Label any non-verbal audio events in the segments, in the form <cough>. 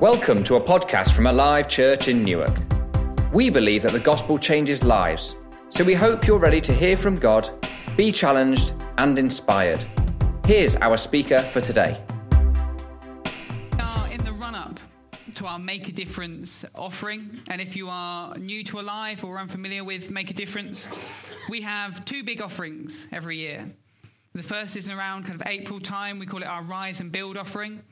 Welcome to a podcast from Alive Church in Newark. We believe that the gospel changes lives, so we hope you're ready to hear from God, be challenged, and inspired. Here's our speaker for today. We are in the run up to our Make a Difference offering. And if you are new to Alive or unfamiliar with Make a Difference, we have two big offerings every year. The first is around kind of April time. We call it our Rise and Build offering.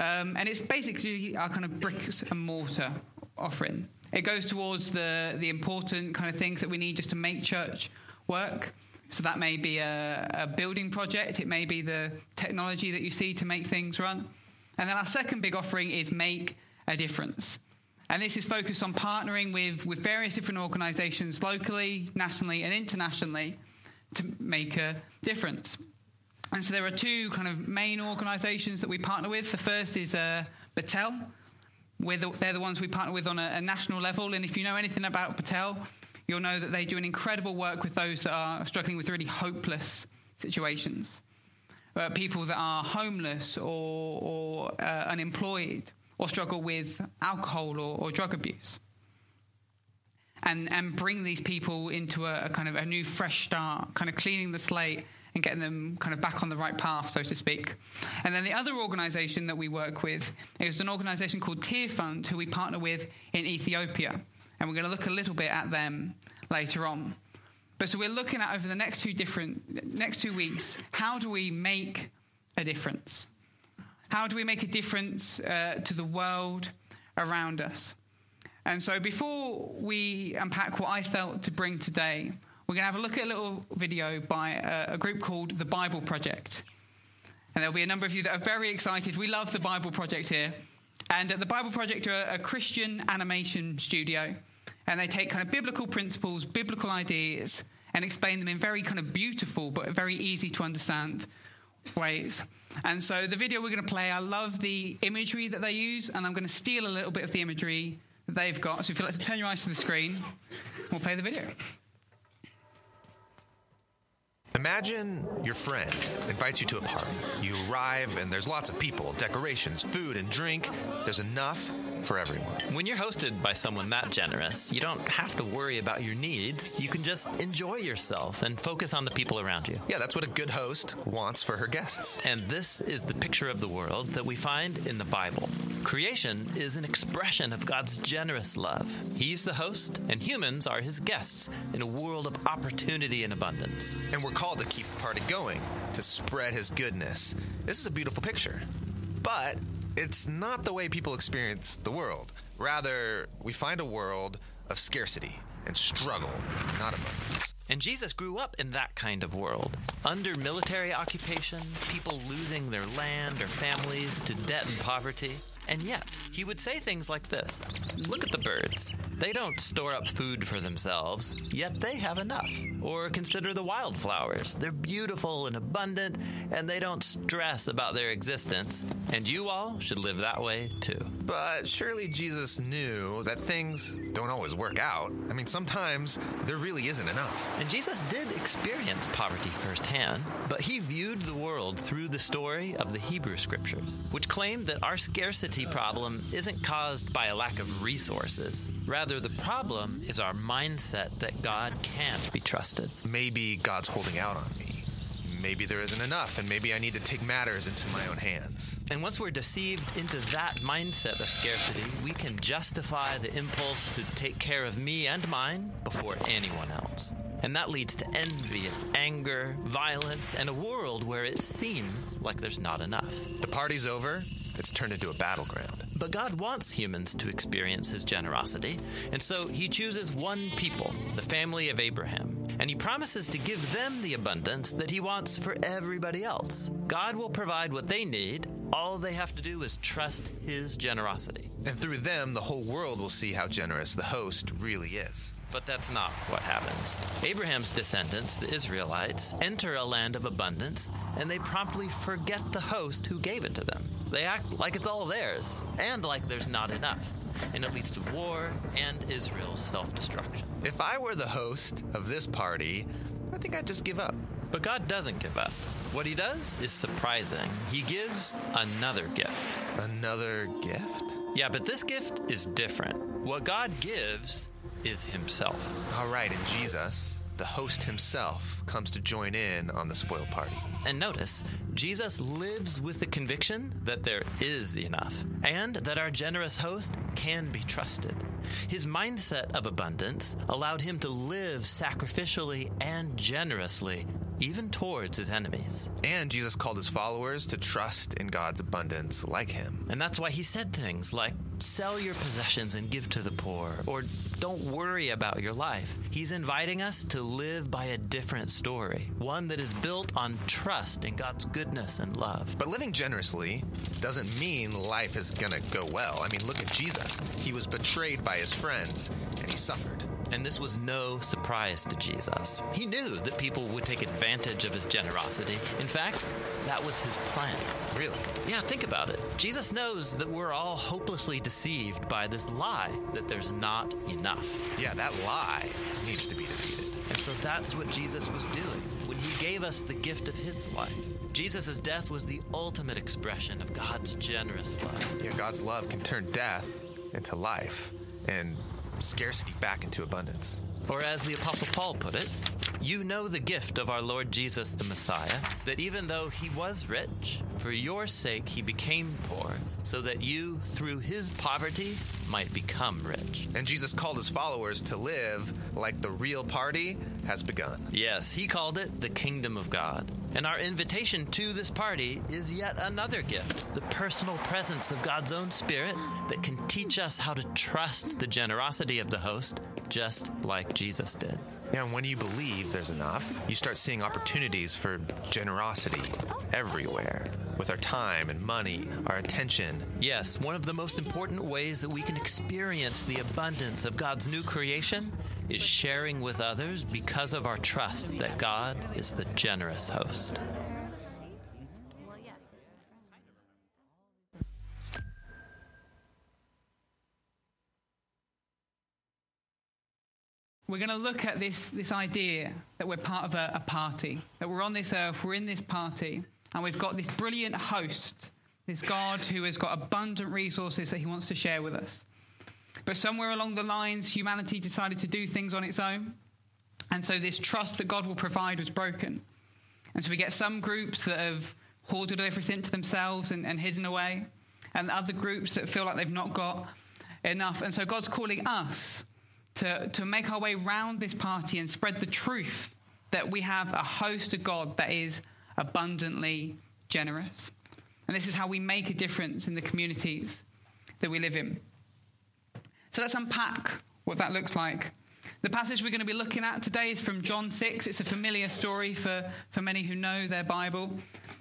Um, and it's basically our kind of bricks and mortar offering. It goes towards the, the important kind of things that we need just to make church work. So that may be a, a building project, it may be the technology that you see to make things run. And then our second big offering is Make a Difference. And this is focused on partnering with, with various different organizations locally, nationally, and internationally to make a difference. And so there are two kind of main organisations that we partner with. The first is uh, Betel. The, they're the ones we partner with on a, a, national level. And if you know anything about Betel, you'll know that they do an incredible work with those that are struggling with really hopeless situations. Uh, people that are homeless or, or uh, unemployed or struggle with alcohol or, or drug abuse. And, and bring these people into a, a kind of a new fresh start, kind of cleaning the slate and getting them kind of back on the right path, so to speak. And then the other organization that we work with is an organization called Tearfund, who we partner with in Ethiopia. And we're going to look a little bit at them later on. But so we're looking at over the next two different next two weeks, how do we make a difference? How do we make a difference uh, to the world around us? And so before we unpack what I felt to bring today, we're going to have a look at a little video by a, a group called The Bible Project. And there'll be a number of you that are very excited. We love the Bible Project here. And the Bible Project are a Christian animation studio. And they take kind of biblical principles, biblical ideas, and explain them in very kind of beautiful but very easy to understand ways. And so the video we're going to play, I love the imagery that they use, and I'm going to steal a little bit of the imagery that they've got. So if you'd like to turn your eyes to the screen, we'll play the video. Imagine your friend invites you to a party. You arrive and there's lots of people, decorations, food, and drink. There's enough for everyone. When you're hosted by someone that generous, you don't have to worry about your needs. You can just enjoy yourself and focus on the people around you. Yeah, that's what a good host wants for her guests. And this is the picture of the world that we find in the Bible. Creation is an expression of God's generous love. He's the host, and humans are his guests in a world of opportunity and abundance. And we're called to keep the party going, to spread his goodness. This is a beautiful picture. But it's not the way people experience the world. Rather, we find a world of scarcity and struggle, not abundance. And Jesus grew up in that kind of world. Under military occupation, people losing their land or families to debt and poverty. And yet, he would say things like this Look at the birds. They don't store up food for themselves, yet they have enough. Or consider the wildflowers. They're beautiful and abundant, and they don't stress about their existence. And you all should live that way too. But surely Jesus knew that things don't always work out. I mean, sometimes there really isn't enough. And Jesus did experience poverty firsthand, but he viewed the world through the story of the Hebrew scriptures, which claimed that our scarcity problem isn't caused by a lack of resources. Rather, the problem is our mindset that God can't be trusted. Maybe God's holding out on me. Maybe there isn't enough, and maybe I need to take matters into my own hands. And once we're deceived into that mindset of scarcity, we can justify the impulse to take care of me and mine before anyone else. And that leads to envy and anger, violence, and a world where it seems like there's not enough. The party's over, it's turned into a battleground. But God wants humans to experience his generosity, and so he chooses one people, the family of Abraham, and he promises to give them the abundance that he wants for everybody else. God will provide what they need. All they have to do is trust his generosity. And through them, the whole world will see how generous the host really is. But that's not what happens. Abraham's descendants, the Israelites, enter a land of abundance, and they promptly forget the host who gave it to them. They act like it's all theirs, and like there's not enough. And it leads to war and Israel's self destruction. If I were the host of this party, I think I'd just give up. But God doesn't give up. What he does is surprising. He gives another gift. Another gift? Yeah, but this gift is different. What God gives is himself. All right, and Jesus, the host himself, comes to join in on the spoil party. And notice, Jesus lives with the conviction that there is enough and that our generous host can be trusted. His mindset of abundance allowed him to live sacrificially and generously, even towards his enemies. And Jesus called his followers to trust in God's abundance like him. And that's why he said things like, sell your possessions and give to the poor, or don't worry about your life. He's inviting us to live by a different story, one that is built on trust in God's goodness and love. But living generously doesn't mean life is going to go well. I mean, look at Jesus. He was betrayed by his friends, and he suffered. And this was no surprise to Jesus. He knew that people would take advantage of his generosity. In fact, that was his plan. Really? Yeah, think about it. Jesus knows that we're all hopelessly deceived by this lie that there's not enough. Yeah, that lie needs to be defeated. And so that's what Jesus was doing when he gave us the gift of his life. Jesus' death was the ultimate expression of God's generous love. Yeah, God's love can turn death into life and scarcity back into abundance. Or as the Apostle Paul put it, you know the gift of our Lord Jesus the Messiah, that even though he was rich, for your sake he became poor, so that you, through his poverty, might become rich. And Jesus called his followers to live like the real party has begun. Yes, he called it the kingdom of God. And our invitation to this party is yet another gift the personal presence of God's own Spirit that can teach us how to trust the generosity of the host, just like Jesus did. And when you believe there's enough, you start seeing opportunities for generosity everywhere with our time and money, our attention. Yes, one of the most important ways that we can experience the abundance of God's new creation is sharing with others because of our trust that God is the generous host. We're going to look at this, this idea that we're part of a, a party, that we're on this earth, we're in this party, and we've got this brilliant host, this God who has got abundant resources that he wants to share with us. But somewhere along the lines, humanity decided to do things on its own. And so this trust that God will provide was broken. And so we get some groups that have hoarded everything to themselves and, and hidden away, and other groups that feel like they've not got enough. And so God's calling us to, to make our way round this party and spread the truth that we have a host of God that is abundantly generous. And this is how we make a difference in the communities that we live in. So let's unpack what that looks like. The passage we're going to be looking at today is from John 6. It's a familiar story for, for many who know their Bible.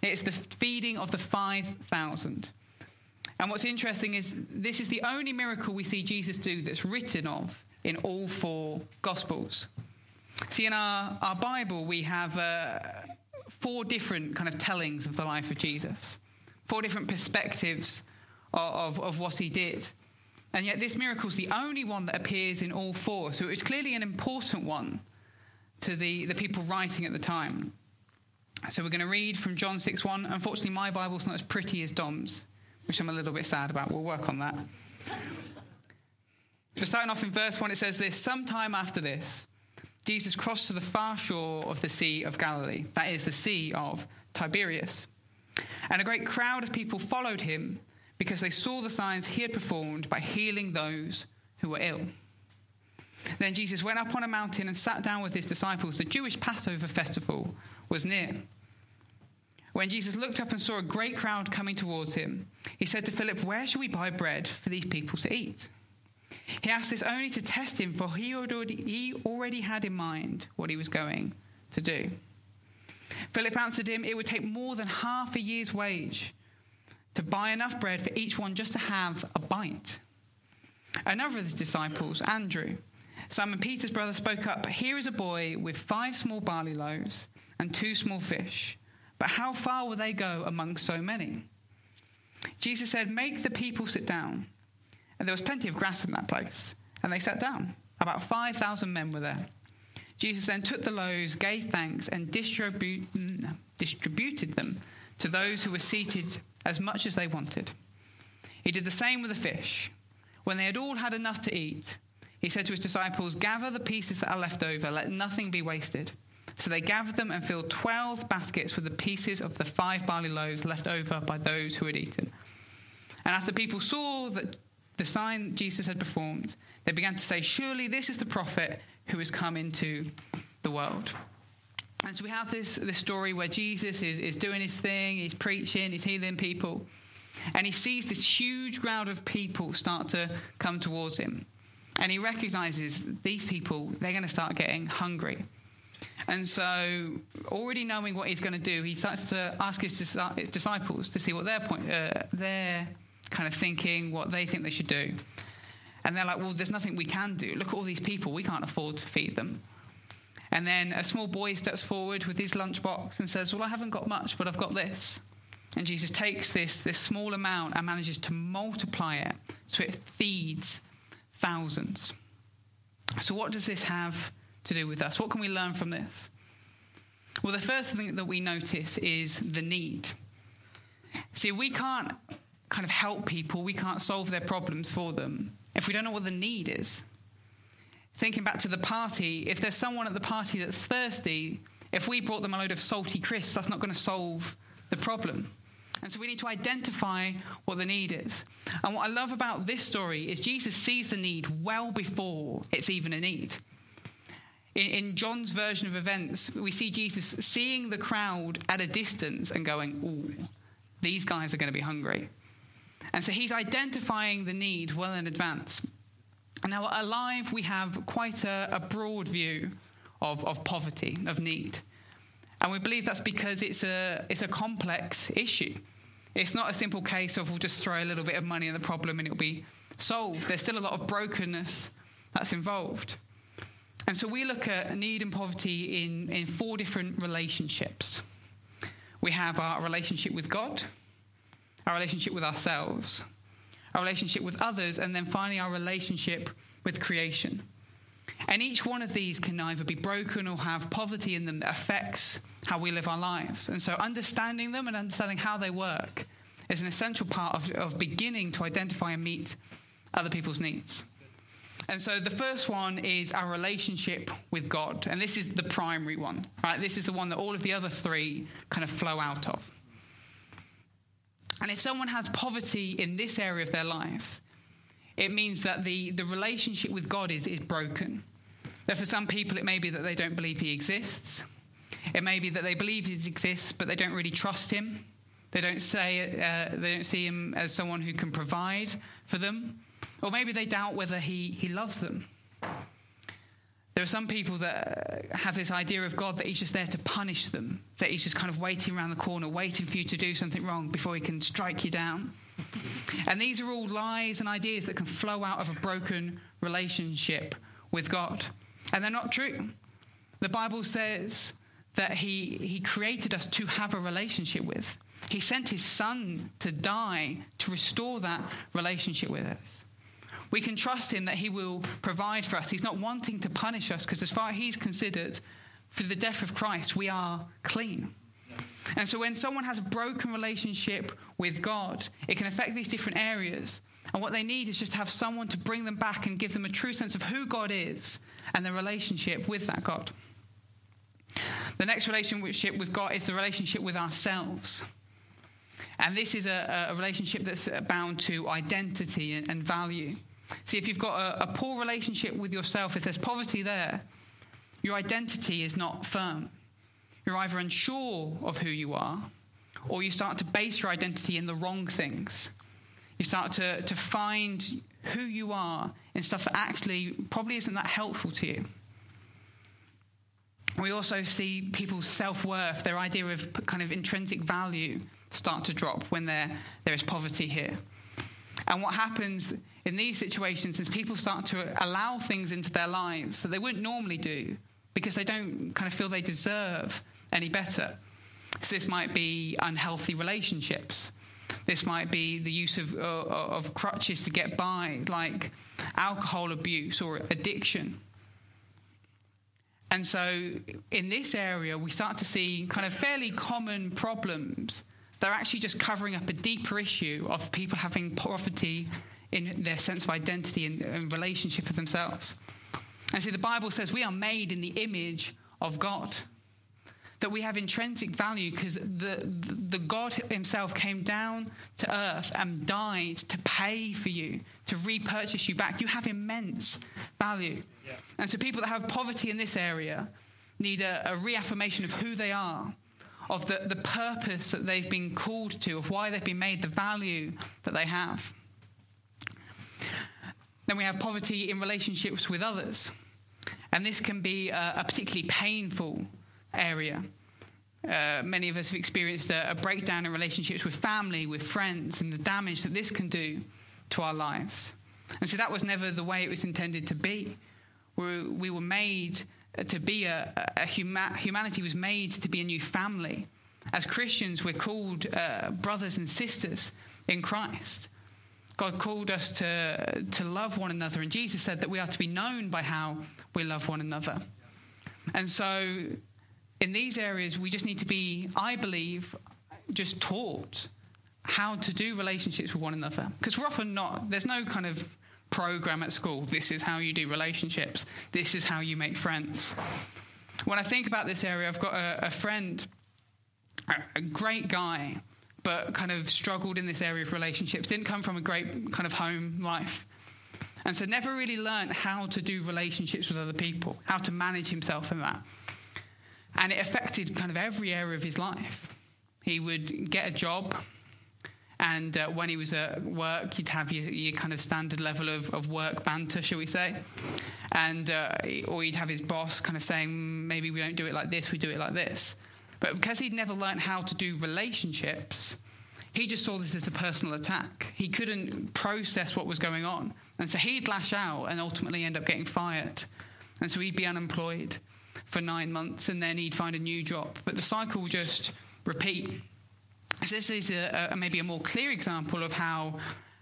It's the feeding of the 5,000. And what's interesting is this is the only miracle we see Jesus do that's written of in all four Gospels. See, in our, our Bible, we have uh, four different kind of tellings of the life of Jesus, four different perspectives of, of, of what he did. And yet, this miracle is the only one that appears in all four. So it was clearly an important one to the, the people writing at the time. So we're going to read from John 6 1. Unfortunately, my Bible's not as pretty as Dom's, which I'm a little bit sad about. We'll work on that. But starting off in verse 1, it says this Sometime after this, Jesus crossed to the far shore of the Sea of Galilee, that is, the Sea of Tiberias. And a great crowd of people followed him because they saw the signs he had performed by healing those who were ill. Then Jesus went up on a mountain and sat down with his disciples. The Jewish Passover festival was near. When Jesus looked up and saw a great crowd coming towards him, he said to Philip, Where shall we buy bread for these people to eat? He asked this only to test him, for he already, he already had in mind what he was going to do. Philip answered him, It would take more than half a year's wage to buy enough bread for each one just to have a bite. Another of the disciples, Andrew, Simon Peter's brother, spoke up Here is a boy with five small barley loaves and two small fish, but how far will they go among so many? Jesus said, Make the people sit down. And there was plenty of grass in that place. And they sat down. About 5,000 men were there. Jesus then took the loaves, gave thanks, and distribu- distributed them to those who were seated as much as they wanted. He did the same with the fish. When they had all had enough to eat, he said to his disciples, Gather the pieces that are left over, let nothing be wasted. So they gathered them and filled twelve baskets with the pieces of the five barley loaves left over by those who had eaten. And after people saw that the sign Jesus had performed, they began to say, Surely this is the prophet who has come into the world. And so we have this, this story where Jesus is, is doing his thing, he's preaching, he's healing people. And he sees this huge crowd of people start to come towards him. And he recognizes these people, they're going to start getting hungry. And so, already knowing what he's going to do, he starts to ask his disciples to see what their point, uh, their kind of thinking, what they think they should do. And they're like, well, there's nothing we can do. Look at all these people. We can't afford to feed them. And then a small boy steps forward with his lunchbox and says, Well, I haven't got much, but I've got this. And Jesus takes this, this small amount and manages to multiply it so it feeds thousands. So, what does this have to do with us? What can we learn from this? Well, the first thing that we notice is the need. See, we can't kind of help people, we can't solve their problems for them if we don't know what the need is. Thinking back to the party, if there's someone at the party that's thirsty, if we brought them a load of salty crisps, that's not going to solve the problem. And so we need to identify what the need is. And what I love about this story is Jesus sees the need well before it's even a need. In, in John's version of events, we see Jesus seeing the crowd at a distance and going, Ooh, these guys are going to be hungry. And so he's identifying the need well in advance. Now, Alive, we have quite a, a broad view of, of poverty, of need. And we believe that's because it's a, it's a complex issue. It's not a simple case of we'll just throw a little bit of money at the problem and it'll be solved. There's still a lot of brokenness that's involved. And so we look at need and poverty in, in four different relationships. We have our relationship with God, our relationship with ourselves, our relationship with others, and then finally our relationship with creation. And each one of these can either be broken or have poverty in them that affects how we live our lives. And so understanding them and understanding how they work is an essential part of, of beginning to identify and meet other people's needs. And so the first one is our relationship with God. And this is the primary one, right? This is the one that all of the other three kind of flow out of. And if someone has poverty in this area of their lives, it means that the, the relationship with God is, is broken. That for some people, it may be that they don't believe He exists. It may be that they believe He exists, but they don't really trust Him. They don't say uh, they don't see Him as someone who can provide for them, or maybe they doubt whether He He loves them. There are some people that uh, have this idea of God that He's just there to punish them, that He's just kind of waiting around the corner, waiting for you to do something wrong before He can strike you down. and these are all lies and ideas that can flow out of a broken relationship with God. And they're not true. The Bible says that He, he created us to have a relationship with. He sent His Son to die to restore that relationship with us we can trust him that he will provide for us. He's not wanting to punish us because, as far as he's considered, through the death of Christ, we are clean. And so, when someone has a broken relationship with God, it can affect these different areas. And what they need is just to have someone to bring them back and give them a true sense of who God is and the relationship with that God. The next relationship with God is the relationship with ourselves. And this is a, a relationship that's bound to identity and, and value. See, if you've got a, a poor relationship with yourself, if there's poverty there, your identity is not firm. You're either unsure of who you are, or you start to base your identity in the wrong things. You start to, to find who you are in stuff that actually probably isn't that helpful to you. We also see people's self worth, their idea of kind of intrinsic value, start to drop when there, there is poverty here. And what happens in these situations is people start to allow things into their lives that they wouldn't normally do because they don't kind of feel they deserve any better. So this might be unhealthy relationships. This might be the use of, uh, of crutches to get by, like alcohol abuse or addiction. And so, in this area, we start to see kind of fairly common problems that are actually just covering up a deeper issue of people having poverty in their sense of identity and, and relationship with themselves. And see, the Bible says we are made in the image of God that we have intrinsic value because the, the, God Himself came down to earth and died to pay for you, to repurchase you back. You have immense value. Yeah. And so people that have poverty in this area need a, a reaffirmation of who they are, of the, the purpose that they've been called to, of why they've been made, the value that they have. Then we have poverty in relationships with others. And this can be a, a particularly painful area. Uh, many of us have experienced a, a, breakdown in relationships with family, with friends, and the damage that this can do to our lives. And so that was never the way it was intended to be. We, we were made to be a, a huma- humanity was made to be a new family. As Christians, we're called uh, brothers and sisters in Christ. God called us to, to love one another, and Jesus said that we are to be known by how we love one another. And so in these areas, we just need to be, I believe, just taught how to do relationships with one another. Because we're often not, there's no kind of program at school. This is how you do relationships, this is how you make friends. When I think about this area, I've got a, a friend, a, a great guy, but kind of struggled in this area of relationships, didn't come from a great kind of home life. And so never really learned how to do relationships with other people, how to manage himself in that. And it affected kind of every area of his life. He would get a job, and uh, when he was at work, you'd have your, your, kind of standard level of, of work banter, shall we say. And, uh, or you'd have his boss kind of saying, maybe we don't do it like this, we do it like this. But because he'd never learned how to do relationships, he just saw this as a personal attack. He couldn't process what was going on. And so he'd lash out and ultimately end up getting fired. And so he'd be unemployed for nine months and then he'd find a new job. But the cycle just repeat. So this is a, a, maybe a more clear example of how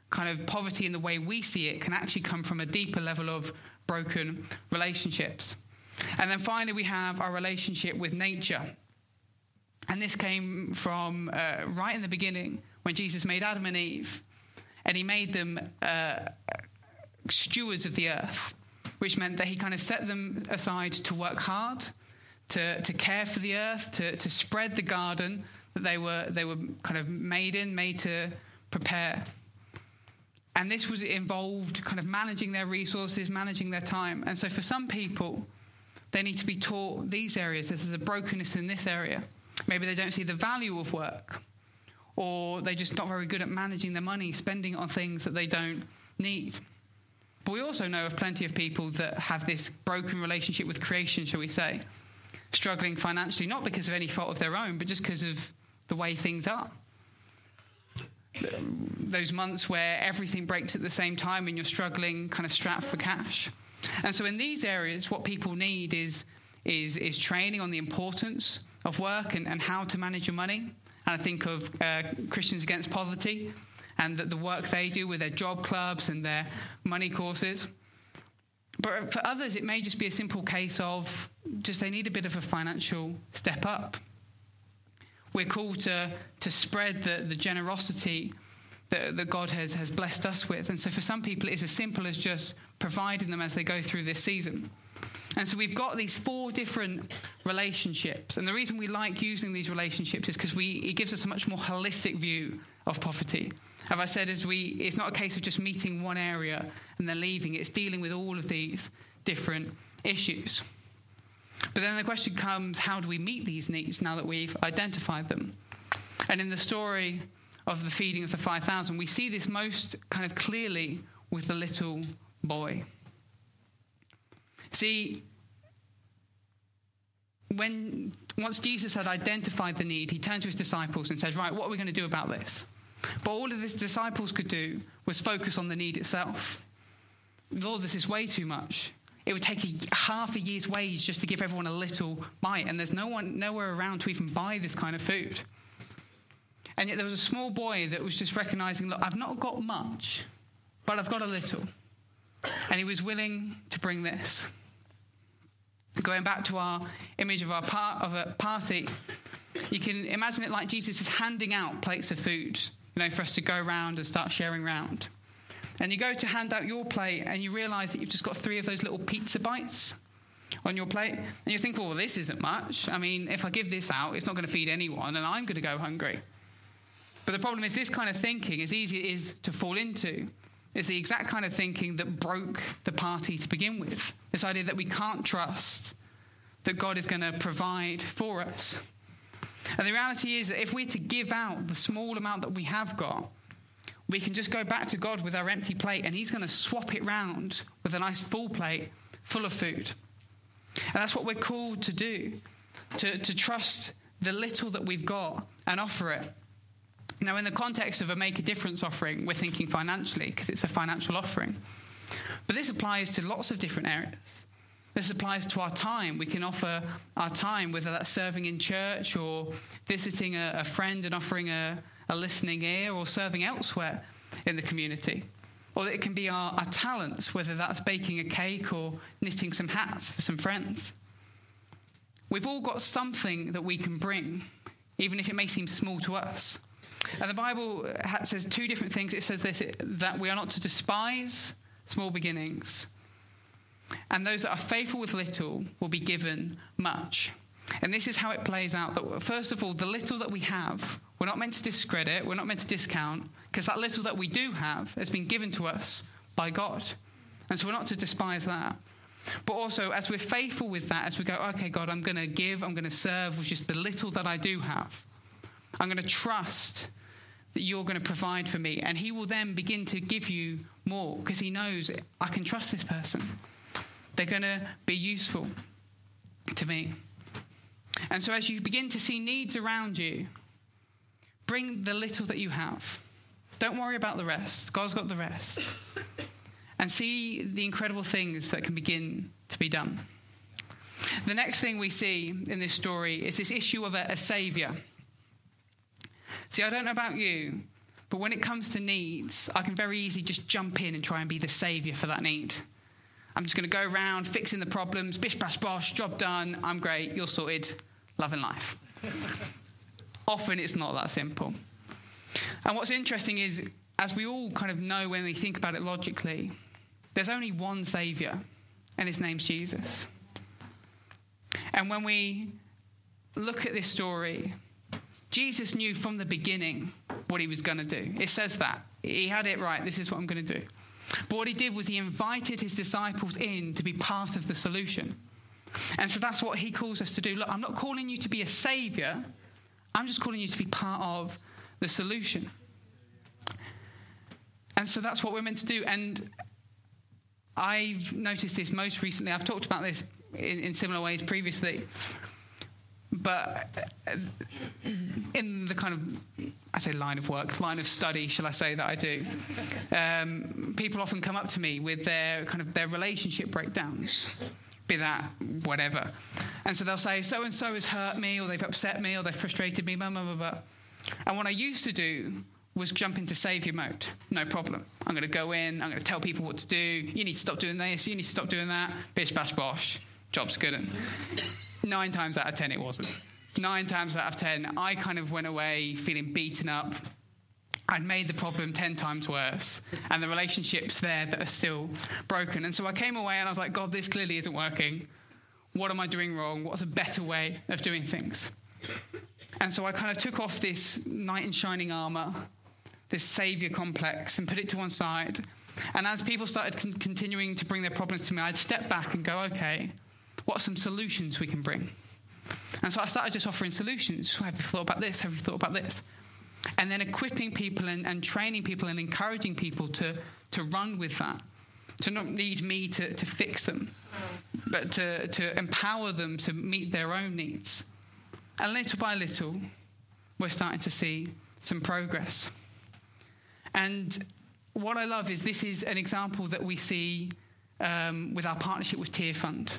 kind of poverty in the way we see it can actually come from a deeper level of broken relationships. And then finally, we have our relationship with nature. And this came from uh, right in the beginning when Jesus made Adam and Eve, and he made them uh, stewards of the earth which meant that he kind of set them aside to work hard, to, to care for the earth, to, to spread the garden that they were, they were kind of made in, made to prepare. And this was involved kind of managing their resources, managing their time. And so for some people, they need to be taught these areas. There's a brokenness in this area. Maybe they don't see the value of work, or they're just not very good at managing their money, spending on things that they don't need. But we also know of plenty of people that have this broken relationship with creation, shall we say, struggling financially, not because of any fault of their own, but just because of the way things are. Those months where everything breaks at the same time and you're struggling, kind of strapped for cash. And so, in these areas, what people need is, is, is training on the importance of work and, and how to manage your money. And I think of uh, Christians Against Poverty, and the, the work they do with their job clubs and their money courses. But for others, it may just be a simple case of just they need a bit of a financial step up. We're called to, to spread the, the generosity that, that God has, has blessed us with. And so for some people, it's as simple as just providing them as they go through this season. And so we've got these four different relationships. And the reason we like using these relationships is because it gives us a much more holistic view of poverty. As I said, as we, it's not a case of just meeting one area and then leaving. It's dealing with all of these different issues. But then the question comes how do we meet these needs now that we've identified them? And in the story of the feeding of the 5,000, we see this most kind of clearly with the little boy. See, when once Jesus had identified the need, he turned to his disciples and said, Right, what are we going to do about this? But all of his disciples could do was focus on the need itself. Lord, this is way too much. It would take a half a year's wage just to give everyone a little bite, and there's no one nowhere around to even buy this kind of food. And yet there was a small boy that was just recognizing, look, I've not got much, but I've got a little. And he was willing to bring this. Going back to our image of our part of a party, you can imagine it like Jesus is handing out plates of food, you know, for us to go around and start sharing around. And you go to hand out your plate and you realize that you've just got three of those little pizza bites on your plate. And you think, well, this isn't much. I mean, if I give this out, it's not going to feed anyone and I'm going to go hungry. But the problem is, this kind of thinking, as easy it is to fall into, is the exact kind of thinking that broke the party to begin with. This idea that we can't trust that God is going to provide for us. And the reality is that if we're to give out the small amount that we have got, we can just go back to God with our empty plate and He's going to swap it round with a nice full plate full of food. And that's what we're called to do to, to trust the little that we've got and offer it. Now, in the context of a make a difference offering, we're thinking financially because it's a financial offering. But this applies to lots of different areas. This applies to our time. We can offer our time, whether that's serving in church or visiting a, a friend and offering a, a, listening ear or serving elsewhere in the community. Or it can be our, our talents, whether that's baking a cake or knitting some hats for some friends. We've all got something that we can bring, even if it may seem small to us. And the Bible uh, says two different things. It says this that we are not to despise small beginnings, and those that are faithful with little will be given much. And this is how it plays out that, first of all, the little that we have, we're not meant to discredit, we're not meant to discount, because that little that we do have has been given to us by God. And so we're not to despise that. But also, as we're faithful with that, as we go, okay, God, I'm going to give, I'm going to serve with just the little that I do have. I'm going to trust that you're going to provide for me. And he will then begin to give you more because he knows I can trust this person. They're going to be useful to me. And so, as you begin to see needs around you, bring the little that you have. Don't worry about the rest. God's got the rest. And see the incredible things that can begin to be done. The next thing we see in this story is this issue of a, a savior. See, I don't know about you, but when it comes to needs, I can very easily just jump in and try and be the savior for that need. I'm just going to go around fixing the problems, bish bash bosh, job done, I'm great, you're sorted, loving life. <laughs> Often it's not that simple. And what's interesting is, as we all kind of know when we think about it logically, there's only one Saviour, and his name's Jesus. And when we look at this story, Jesus knew from the beginning what he was going to do. It says that. He had it right. This is what I'm going to do. But what he did was he invited his disciples in to be part of the solution. And so that's what he calls us to do. Look, I'm not calling you to be a savior, I'm just calling you to be part of the solution. And so that's what we're meant to do. And I've noticed this most recently. I've talked about this in, in similar ways previously but in the kind of I say line of work, line of study, shall I say that I do? Um, people often come up to me with their kind of their relationship breakdowns, be that whatever, and so they'll say so and so has hurt me, or they've upset me, or they've frustrated me, blah blah blah blah. And what I used to do was jump into savior mode. No problem. I'm going to go in. I'm going to tell people what to do. You need to stop doing this. You need to stop doing that. Bish bash bosh. Job's good. Nine times out of ten, it wasn't. Nine times out of ten, I kind of went away feeling beaten up. I'd made the problem 10 times worse, and the relationships there that are still broken. And so I came away and I was like, God, this clearly isn't working. What am I doing wrong? What's a better way of doing things? And so I kind of took off this knight in shining armor, this savior complex, and put it to one side. And as people started con- continuing to bring their problems to me, I'd step back and go, okay, what are some solutions we can bring? And so I started just offering solutions. Have you thought about this? Have you thought about this? And then equipping people and, and training people and encouraging people to, to run with that, to not need me to, to fix them, but to, to empower them to meet their own needs. And little by little, we're starting to see some progress. And what I love is this is an example that we see um, with our partnership with Tearfund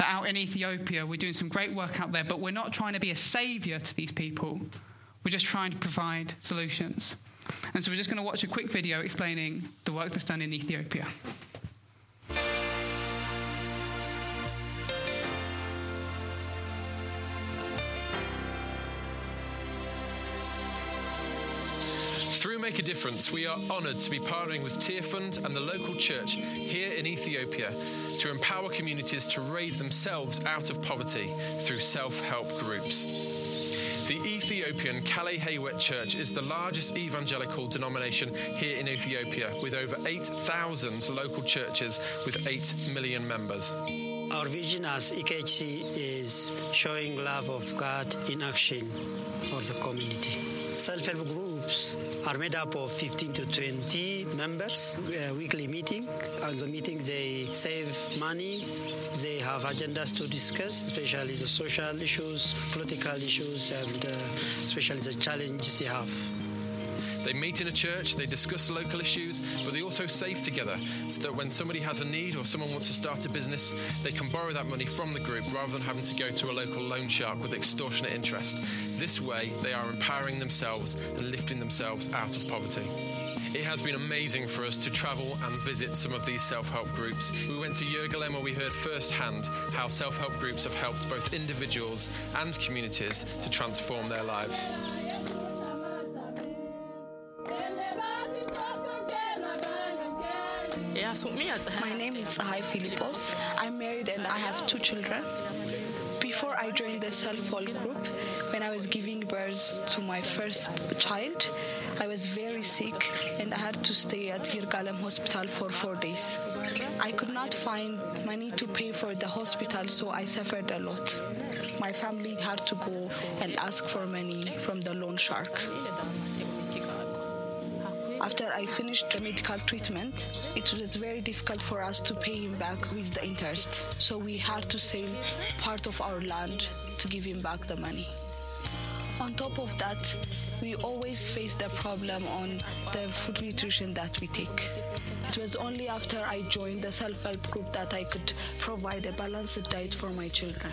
that out in Ethiopia, we're doing some great work out there, but we're not trying to be a savior to these people. We're just trying to provide solutions. And so we're just going to watch a quick video explaining the work that's done in Ethiopia. A Difference, we are honoured to be partnering with Tearfund and the local church here in Ethiopia to empower communities to raise themselves out of poverty through self help groups. The Ethiopian Kale Heywet Church is the largest evangelical denomination here in Ethiopia, with over 8,000 local churches with 8 million members. Our vision as EKHC is showing love of God in action for the community. Self-help groups are made up of 15 to 20 members, uh, weekly meeting. On the meeting, they save money. They have agendas to discuss, especially the social issues, political issues, and uh, especially the challenges they have. They meet in a church, they discuss local issues, but they also save together so that when somebody has a need or someone wants to start a business, they can borrow that money from the group rather than having to go to a local loan shark with extortionate interest. This way, they are empowering themselves and lifting themselves out of poverty. It has been amazing for us to travel and visit some of these self help groups. We went to Yirgalem where we heard firsthand how self help groups have helped both individuals and communities to transform their lives. My name is Sahai Filipos. I'm married and I have two children. Before I joined the self-help group, when I was giving birth to my first child, I was very sick and I had to stay at Yirgalem Hospital for four days. I could not find money to pay for the hospital, so I suffered a lot. My family had to go and ask for money from the loan shark. After I finished the medical treatment, it was very difficult for us to pay him back with the interest. So we had to sell part of our land to give him back the money. On top of that, we always face the problem on the food nutrition that we take. It was only after I joined the self help group that I could provide a balanced diet for my children.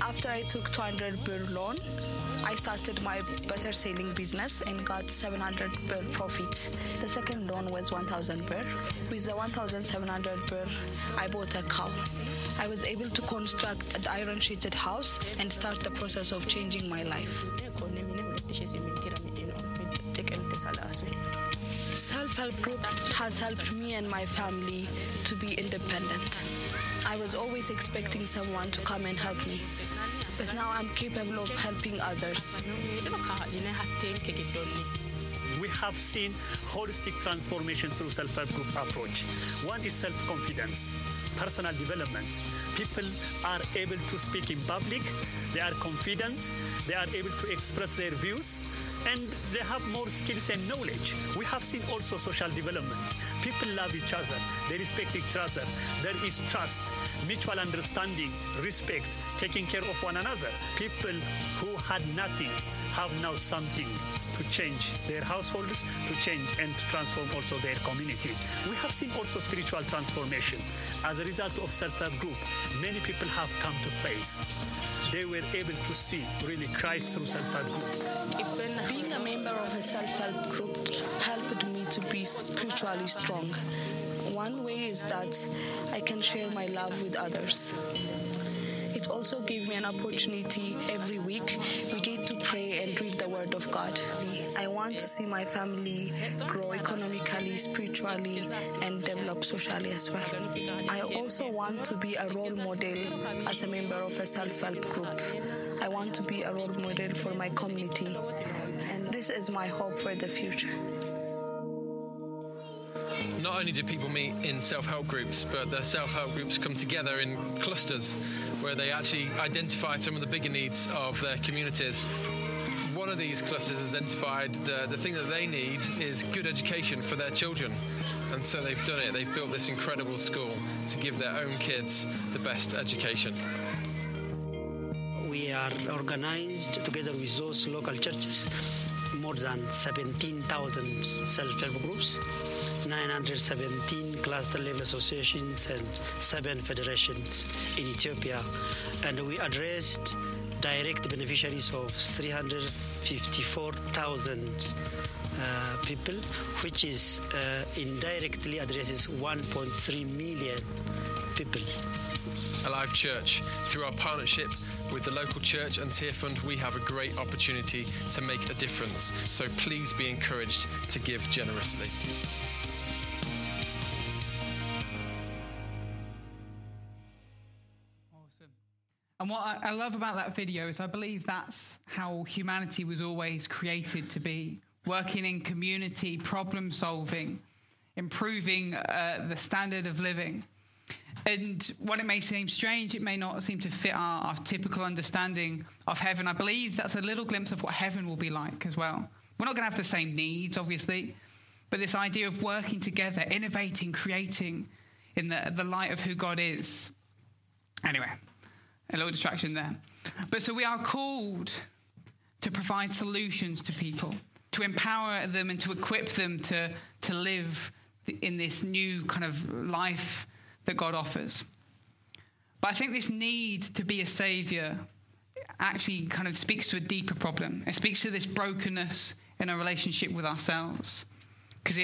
After I took 200 birr loan, I started my butter selling business and got 700 birr profit. The second loan was 1000 birr. With the 1700 birr, I bought a cow. I was able to construct an iron sheeted house and start the process of changing my life. Self-help group has helped me and my family to be independent. I was always expecting someone to come and help me, now I'm capable of helping others. We have seen holistic transformation through self-help group approach. One is self-confidence, personal development. People are able to speak in public, they are confident, they are able to express their views, and they have more skills and knowledge. We have seen also social development. People love each other, they respect each other. There is trust, mutual understanding, respect, taking care of one another. People who had nothing have now something to change their households, to change and to transform also their community. We have seen also spiritual transformation. As a result of self-help group, many people have come to faith. They were able to see really Christ through self-help group. Being a member of a self-help group helped me to be spiritually strong. One way is that I can share my love with others. It also gave me an opportunity every week. We get to pray and read the Word of God. I want to see my family grow economically, spiritually, and develop socially as well. I also want to be a role model as a member of a self help group. I want to be a role model for my community, and this is my hope for the future. Not only do people meet in self help groups, but the self help groups come together in clusters where they actually identify some of the bigger needs of their communities. One of these clusters has identified the, the thing that they need is good education for their children. And so they've done it. They've built this incredible school to give their own kids the best education. We are organized together with those local churches, more than 17,000 self-help groups, 917 cluster level associations and seven federations in Ethiopia. And we addressed direct beneficiaries of 354,000 uh, people, which is uh, indirectly addresses 1.3 million people. Alive Church, through our partnership with the local church and Tearfund, we have a great opportunity to make a difference. So please be encouraged to give generously. And what I, I love about that video is I believe that's how humanity was always created to be working in community, problem solving, improving uh, the standard of living. And while it may seem strange, it may not seem to fit our, our typical understanding of heaven. I believe that's a little glimpse of what heaven will be like as well. We're not going to have the same needs, obviously, but this idea of working together, innovating, creating in the, the light of who God is. Anyway, a little distraction there. But so we are called to provide solutions to people, to empower them and to equip them to, to live in this new kind of life that God offers. But I think this need to be a savior actually kind of speaks to a deeper problem. It speaks to this brokenness in our relationship with ourselves. Because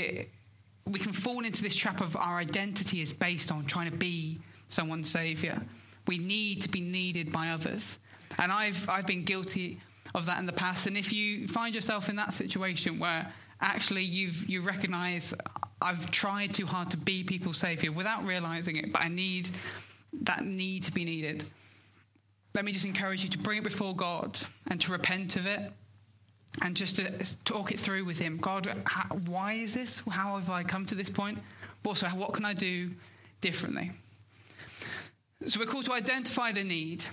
we can fall into this trap of our identity is based on trying to be someone's savior. We need to be needed by others. And I've, I've been guilty of that in the past. And if you find yourself in that situation where actually you've, you recognize I've tried too hard to be people's savior without realizing it, but I need that need to be needed. Let me just encourage you to bring it before God and to repent of it and just to talk it through with Him. God, why is this? How have I come to this point? Also, what can I do differently? So we're called to identify the need,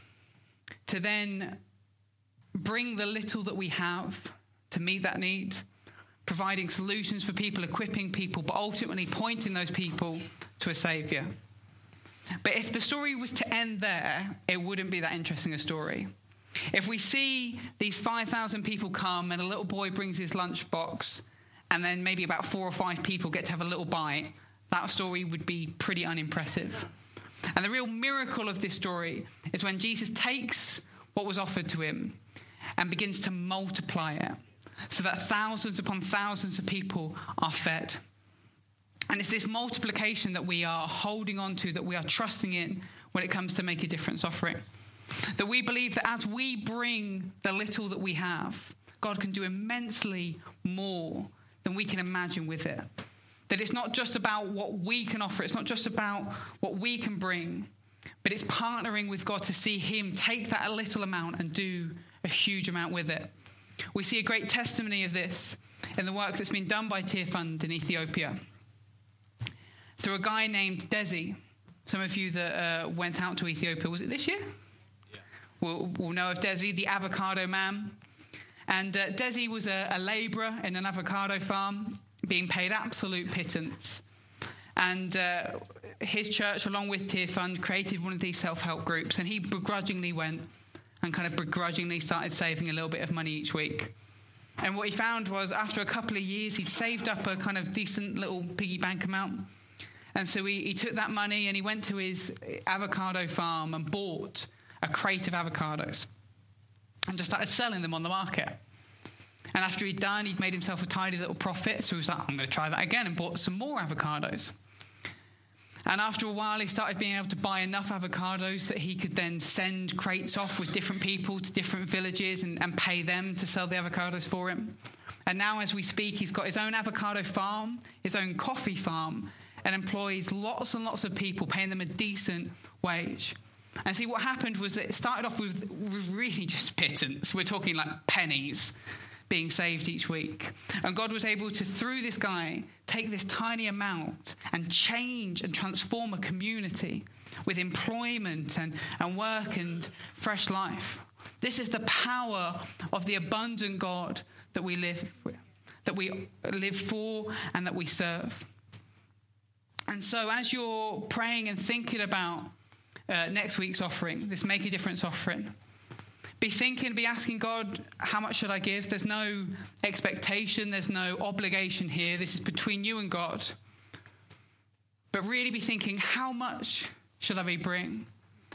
to then bring the little that we have to meet that need providing solutions for people, equipping people, but ultimately pointing those people to a Savior. But if the story was to end there, it wouldn't be that interesting a story. If we see these 5,000 people come and a little boy brings his lunchbox, and then maybe about four or five people get to have a little bite, that story would be pretty unimpressive. And the real miracle of this story is when Jesus takes what was offered to him and begins to multiply it so that thousands upon thousands of people are fed. And it's this multiplication that we are holding on to, that we are trusting in when it comes to make a difference offering. That we believe that as we bring the little that we have, God can do immensely more than we can imagine with it. That it's not just about what we can offer, it's not just about what we can bring, but it's partnering with God to see Him take that little amount and do a huge amount with it. We see a great testimony of this in the work that's been done by Tearfund in Ethiopia through a guy named Desi. Some of you that uh, went out to Ethiopia, was it this year? Yeah. We'll, we'll know of Desi, the avocado man. And uh, Desi was a, a labourer in an avocado farm, being paid absolute pittance. And uh, his church, along with Tearfund, created one of these self help groups, and he begrudgingly went and kind of begrudgingly started saving a little bit of money each week. And what he found was after a couple of years, he'd saved up a kind of decent little piggy bank amount. And so he, he took that money and he went to his avocado farm and bought a crate of avocados and just started selling them on the market. And after he'd done, he'd made himself a tidy little profit. So he was like, I'm going to try that again and bought some more avocados. And after a while, he started being able to buy enough avocados that he could then send crates off with different people to different villages and, and pay them to sell the avocados for him. And now, as we speak, he's got his own avocado farm, his own coffee farm, and employs lots and lots of people, paying them a decent wage. And see, what happened was that it started off with, with really just pittance. We're talking like pennies being saved each week. And God was able to, through this guy, take this tiny amount and change and transform a community with employment and, and work and fresh life. This is the power of the abundant God that we live with, that we live for and that we serve. And so, as you're praying and thinking about uh, next week's offering, this Make a Difference offering, be thinking, be asking God, how much should I give? There's no expectation, there's no obligation here. This is between you and God. But really be thinking, how much should I be bring?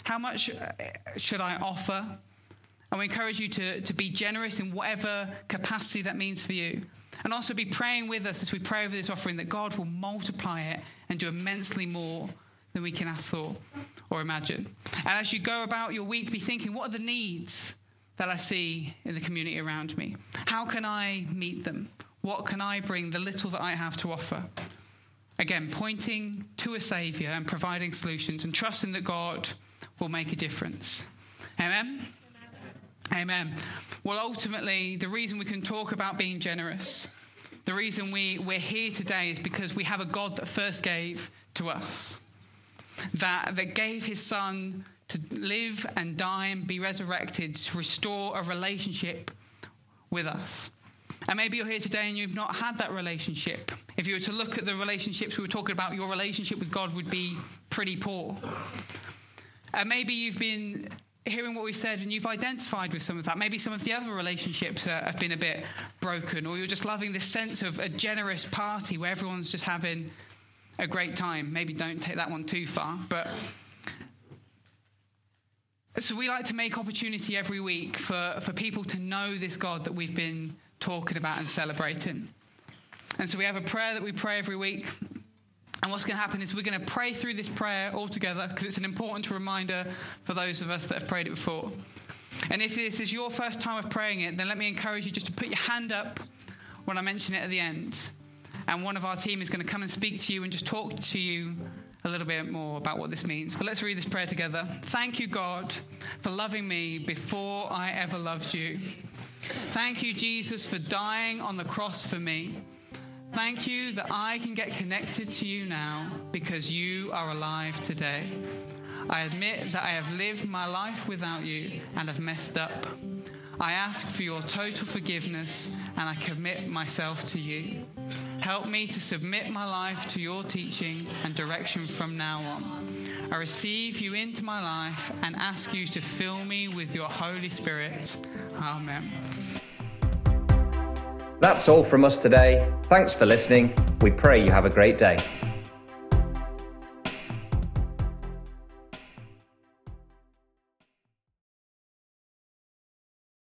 How much uh, should I offer? And we encourage you to, to be generous in whatever capacity that means for you. And also be praying with us as we pray over this offering that God will multiply it and do immensely more than we can ask for or imagine. And as you go about your week, be thinking, what are the needs that I see in the community around me? How can I meet them? What can I bring, the little that I have to offer? Again, pointing to a Saviour and providing solutions and trusting that God will make a difference. Amen? Amen. Well, ultimately, the reason we can talk about being generous, the reason we, we're here today is because we have a God that first gave to us, that, that gave his son to live and die and be resurrected to restore a relationship with us. And maybe you're here today and you've not had that relationship. If you were to look at the relationships we were talking about, your relationship with God would be pretty poor. And maybe you've been hearing what we've said and you've identified with some of that. Maybe some of the other relationships uh, have been a bit broken, or you're just loving this sense of a generous party where everyone's just having a great time. Maybe don't take that one too far, but. So, we like to make opportunity every week for, for people to know this God that we've been talking about and celebrating. And so we have a prayer that we pray every week. And what's going to happen is we're going to pray through this prayer all together because it's an important reminder for those of us that have prayed it before. And if this is your first time of praying it, then let me encourage you just to put your hand up when I mention it at the end. And one of our team is going to come and speak to you and just talk to you a little bit more about what this means. But let's read this prayer together. Thank you, God, for loving me before I ever loved you. Thank you, Jesus, for dying on the cross for me. Thank you that I can get connected to you now because you are alive today. I admit that I have lived my life without you and have messed up. I ask for your total forgiveness and I commit myself to you. Help me to submit my life to your teaching and direction from now on. I receive you into my life and ask you to fill me with your Holy Spirit. Amen. That's all from us today. Thanks for listening. We pray you have a great day.